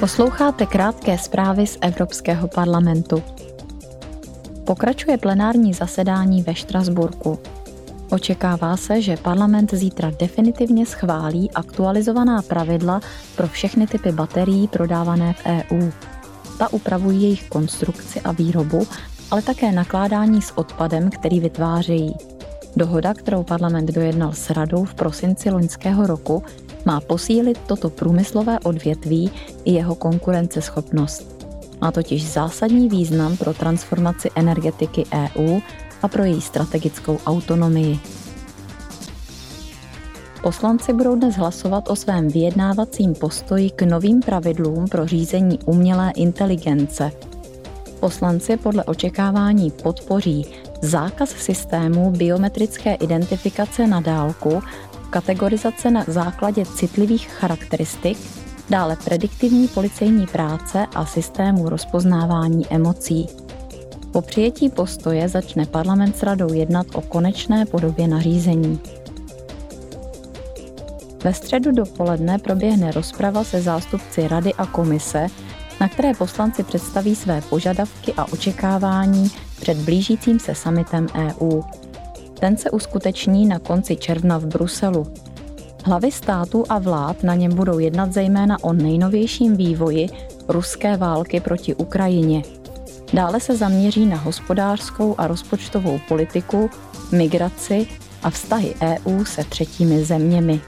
Posloucháte krátké zprávy z Evropského parlamentu. Pokračuje plenární zasedání ve Štrasburku. Očekává se, že parlament zítra definitivně schválí aktualizovaná pravidla pro všechny typy baterií prodávané v EU. Ta upravují jejich konstrukci a výrobu, ale také nakládání s odpadem, který vytvářejí. Dohoda, kterou parlament dojednal s radou v prosinci loňského roku, má posílit toto průmyslové odvětví i jeho konkurenceschopnost. Má totiž zásadní význam pro transformaci energetiky EU a pro její strategickou autonomii. Poslanci budou dnes hlasovat o svém vyjednávacím postoji k novým pravidlům pro řízení umělé inteligence. Poslanci podle očekávání podpoří zákaz systému biometrické identifikace na dálku kategorizace na základě citlivých charakteristik, dále prediktivní policejní práce a systému rozpoznávání emocí. Po přijetí postoje začne parlament s radou jednat o konečné podobě nařízení. Ve středu dopoledne proběhne rozprava se zástupci Rady a komise, na které poslanci představí své požadavky a očekávání před blížícím se summitem EU. Ten se uskuteční na konci června v Bruselu. Hlavy států a vlád na něm budou jednat zejména o nejnovějším vývoji ruské války proti Ukrajině. Dále se zaměří na hospodářskou a rozpočtovou politiku, migraci a vztahy EU se třetími zeměmi.